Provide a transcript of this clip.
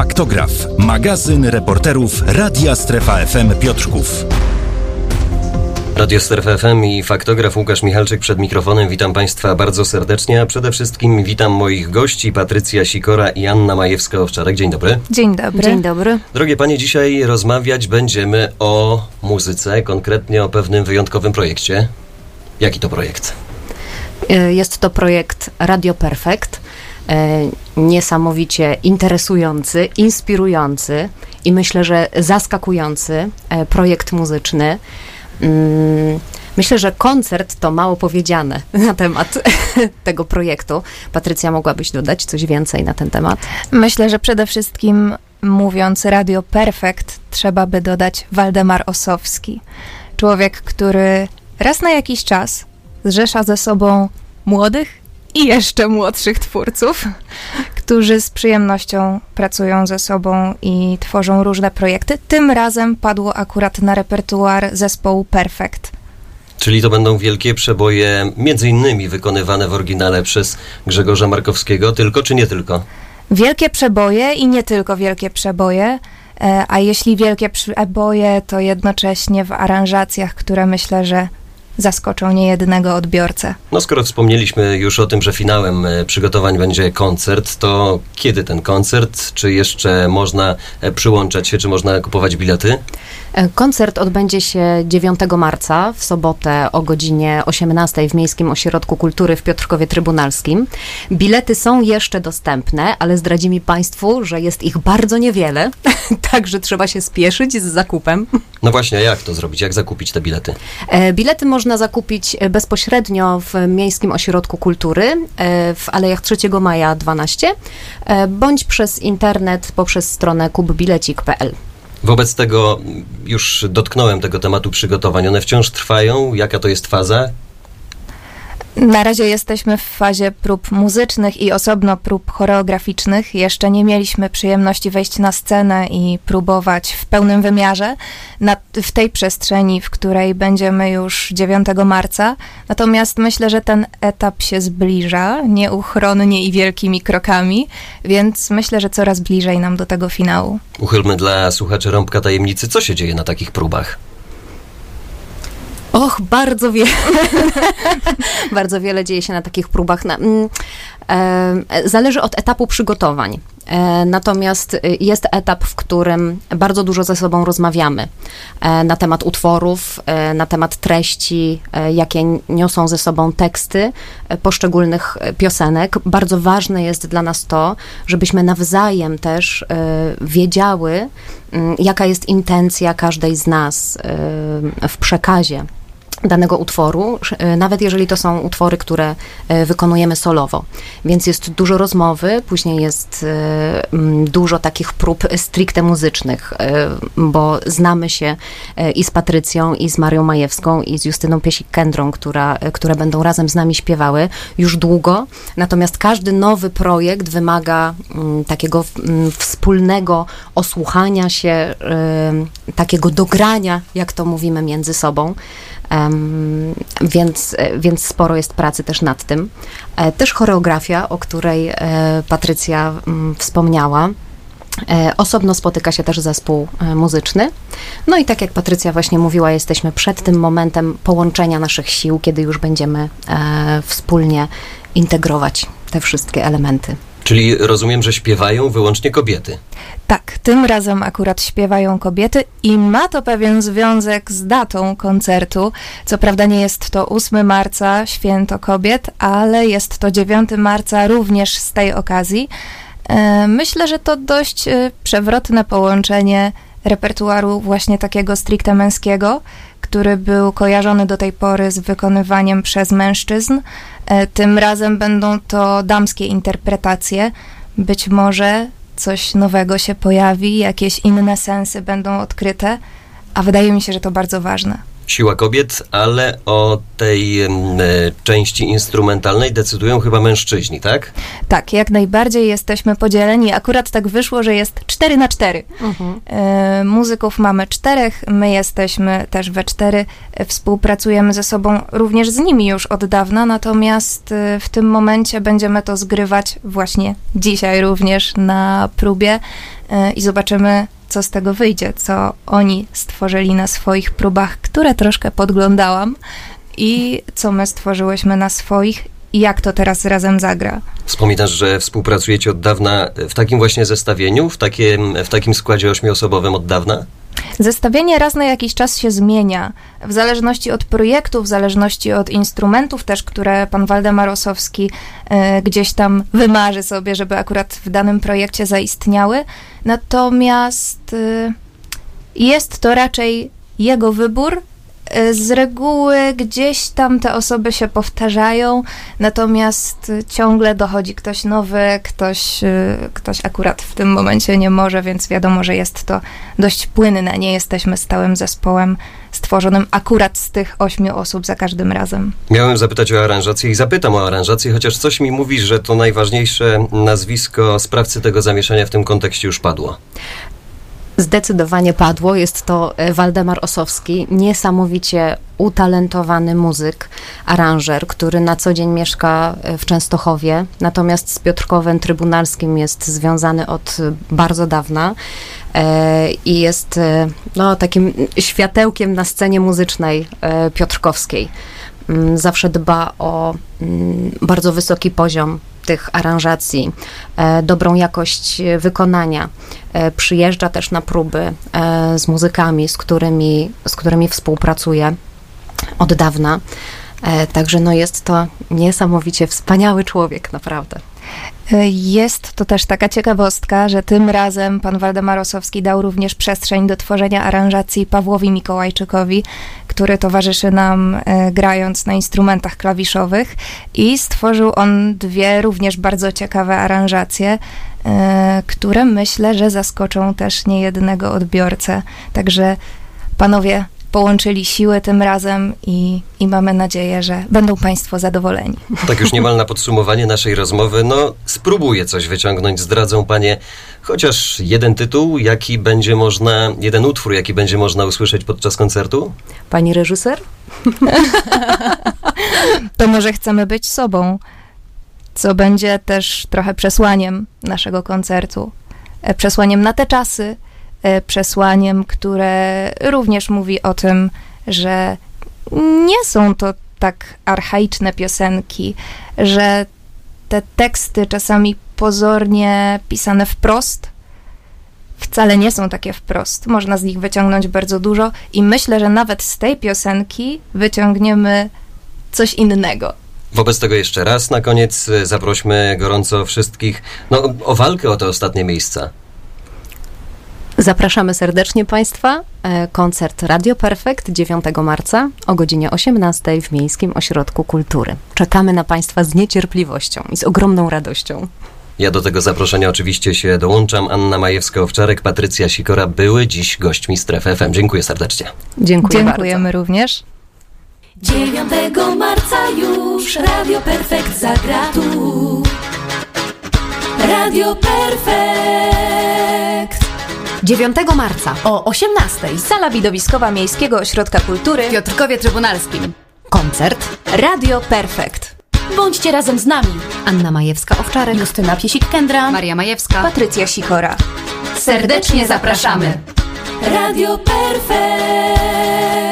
Faktograf, magazyn reporterów Radia Strefa FM Piotrków. Radio Strefa FM i faktograf Łukasz Michalczyk przed mikrofonem. Witam Państwa bardzo serdecznie, a przede wszystkim witam moich gości Patrycja Sikora i Anna Majewska-Owczarek. Dzień dobry. Dzień dobry. Dzień dobry. Drogie Panie, dzisiaj rozmawiać będziemy o muzyce, konkretnie o pewnym wyjątkowym projekcie. Jaki to projekt? Y, Jest to projekt Radio Perfect. Y, Niesamowicie interesujący, inspirujący i myślę, że zaskakujący y, projekt muzyczny. Mm, Myślę, że koncert to mało powiedziane na temat tego projektu. Patrycja, mogłabyś dodać coś więcej na ten temat? Myślę, że przede wszystkim mówiąc Radio Perfect, trzeba by dodać Waldemar Osowski. Człowiek, który raz na jakiś czas zrzesza ze sobą młodych i jeszcze młodszych twórców, którzy z przyjemnością pracują ze sobą i tworzą różne projekty. Tym razem padło akurat na repertuar zespołu Perfect. Czyli to będą wielkie przeboje, między innymi wykonywane w oryginale przez Grzegorza Markowskiego, tylko czy nie tylko? Wielkie przeboje i nie tylko wielkie przeboje, e, a jeśli wielkie przeboje, to jednocześnie w aranżacjach, które myślę, że zaskoczą niejednego odbiorcę. No skoro wspomnieliśmy już o tym, że finałem e, przygotowań będzie koncert, to kiedy ten koncert? Czy jeszcze można e, przyłączać się, czy można kupować bilety? E, Koncert odbędzie się 9 marca w sobotę o godzinie 18 w Miejskim Ośrodku Kultury w Piotrkowie Trybunalskim. Bilety są jeszcze dostępne, ale zdradzimy Państwu, że jest ich bardzo niewiele, także trzeba się spieszyć z zakupem. No właśnie, a jak to zrobić? Jak zakupić te bilety? Bilety można zakupić e, bezpośrednio w Miejskim Ośrodku Kultury e, w Alejach 3 Maja 12 e, bądź przez internet poprzez stronę kubbilecik.pl. Wobec tego już dotknąłem tego tematu przygotowań. One wciąż trwają. Jaka to jest faza? Na razie jesteśmy w fazie prób muzycznych i osobno prób choreograficznych. Jeszcze nie mieliśmy przyjemności wejść na scenę i próbować w pełnym wymiarze na, w tej przestrzeni, w której będziemy już 9 marca. Natomiast myślę, że ten etap się zbliża nieuchronnie i wielkimi krokami, więc myślę, że coraz bliżej nam do tego finału. Uchylmy dla słuchaczy rąbka tajemnicy, co się dzieje na takich próbach. Och, bardzo wiele. bardzo wiele dzieje się na takich próbach. Na, mm, e, zależy od etapu przygotowań. E, natomiast y, jest etap, w którym bardzo dużo ze sobą rozmawiamy e, na temat utworów, e, na temat treści, e, jakie niosą ze sobą teksty e, poszczególnych piosenek. Bardzo ważne jest dla nas to, żebyśmy nawzajem też wiedziały, mm, jaka jest intencja każdej z nas w przekazie danego utworu, e, nawet jeżeli to są utwory, które e, wykonujemy solowo. Więc jest dużo rozmowy, później jest e, dużo takich prób stricte muzycznych, bo znamy się i z Patrycją, i z Marią Majewską, i z Justyną Piesik-Kędrą, która, które będą razem z nami śpiewały już długo. Natomiast każdy nowy projekt wymaga takiego wspólnego osłuchania się, takiego dogrania, jak to mówimy między sobą. Więc, więc sporo jest pracy też nad tym. E, Też choreografia, o której e, Patrycja mm, wspomniała. E, Osobno spotyka się też zespół muzyczny. No i tak jak Patrycja właśnie mówiła, jesteśmy przed tym momentem połączenia naszych sił, kiedy już będziemy wspólnie integrować te wszystkie elementy. Czyli rozumiem, że śpiewają wyłącznie kobiety. Tak, tym razem akurat śpiewają kobiety i ma to pewien związek z datą koncertu. Co prawda nie jest to 8 marca, święto kobiet, ale jest to 9 marca również z tej okazji. E, Myślę, że to dość e, przewrotne połączenie repertuaru właśnie takiego stricte męskiego, który był kojarzony do tej pory z wykonywaniem przez mężczyzn. E, Tym razem będą to damskie interpretacje. Być może coś nowego się pojawi, jakieś inne sensy będą odkryte, a wydaje mi się, że to bardzo ważne. Siła kobiet, ale o tej e, części instrumentalnej decydują chyba mężczyźni, tak? Tak, jak najbardziej jesteśmy podzieleni. Akurat tak wyszło, że jest 4 na 4. E, muzyków mamy czterech, my jesteśmy też we cztery, e, współpracujemy ze sobą również z nimi już od dawna, natomiast w tym momencie będziemy to zgrywać właśnie dzisiaj również na próbie e, i zobaczymy, co z tego wyjdzie, co oni stworzyli na swoich próbach, które troszkę podglądałam i co my stworzyłyśmy na swoich i jak to teraz razem zagra. Wspominasz, że współpracujecie od dawna w takim właśnie zestawieniu, w takim, w takim składzie ośmioosobowym od dawna? Zestawienie raz na jakiś czas się zmienia, w zależności od projektu, w zależności od instrumentów też, które pan Waldemar Osowski e, gdzieś tam wymarzy sobie, żeby akurat w danym projekcie zaistniały. Natomiast e, jest to raczej jego wybór. E, Z reguły gdzieś tam te osoby się powtarzają, natomiast ciągle dochodzi ktoś nowy, ktoś, e, ktoś akurat w tym momencie nie może, więc wiadomo, że jest to dość płynne. Nie jesteśmy stałym zespołem stworzonym akurat z tych ośmiu osób za każdym razem. Miałem zapytać o aranżację i zapytam o aranżację, chociaż coś mi mówi, że to najważniejsze nazwisko sprawcy tego zamieszania w tym kontekście już padło. Zdecydowanie padło. Jest to e, Waldemar Osowski, niesamowicie utalentowany muzyk, aranżer, który na co dzień mieszka e, w Częstochowie, natomiast z Piotrkowem Trybunalskim jest związany od bardzo dawna e, i jest no, takim światełkiem na scenie muzycznej piotrkowskiej. Mm, Zawsze dba o mm, bardzo wysoki poziom tych aranżacji, e, dobrą jakość wykonania. E, Przyjeżdża też na próby e, z muzykami, z którymi, z którymi współpracuje od dawna. Także no jest to niesamowicie wspaniały człowiek, naprawdę. Jest to też taka ciekawostka, że tym razem pan Waldemar Osowski dał również przestrzeń do tworzenia aranżacji Pawłowi Mikołajczykowi, który towarzyszy nam y, grając na instrumentach klawiszowych i stworzył on dwie również bardzo ciekawe aranżacje, y, które myślę, że zaskoczą też niejednego odbiorcę. Także panowie połączyli siły tym razem i, i mamy nadzieję, że będą państwo zadowoleni. Tak już niemal na podsumowanie naszej rozmowy, no spróbuję coś wyciągnąć. Zdradzą panie chociaż jeden tytuł, jaki będzie można, jeden utwór, jaki będzie można usłyszeć podczas koncertu? Pani reżyser? to może chcemy być sobą, co będzie też trochę przesłaniem naszego koncertu. E, Przesłaniem na te czasy, przesłaniem, które również mówi o tym, że nie są to tak archaiczne piosenki, że te teksty czasami pozornie pisane wprost wcale nie są takie wprost. Można z nich wyciągnąć bardzo dużo i myślę, że nawet z tej piosenki wyciągniemy coś innego. Wobec tego jeszcze raz na koniec y, zaprośmy gorąco wszystkich no, o walkę o te ostatnie miejsca. Zapraszamy serdecznie Państwa. E, Koncert Radio Perfekt 9 marca o godzinie 18 w Miejskim Ośrodku Kultury. Czekamy na Państwa z niecierpliwością i z ogromną radością. Ja do tego zaproszenia oczywiście się dołączam. Anna Majewska-Owczarek, Patrycja Sikora były dziś gośćmi Strefy FM. Dziękuję serdecznie. Dziękuję Dziękujemy również. 9 marca już Radio Perfekt zagra tu. Radio Perfekt. 9 marca o 18 Sala widowiskowa Miejskiego Ośrodka Kultury w Piotrkowie Trybunalskim. Koncert Radio Perfekt. Bądźcie razem z nami. Anna Majewska-Owczarek. Justyna Piesik-Kendra. Maria Majewska. Patrycja Sikora. Serdecznie zapraszamy. Radio Perfekt.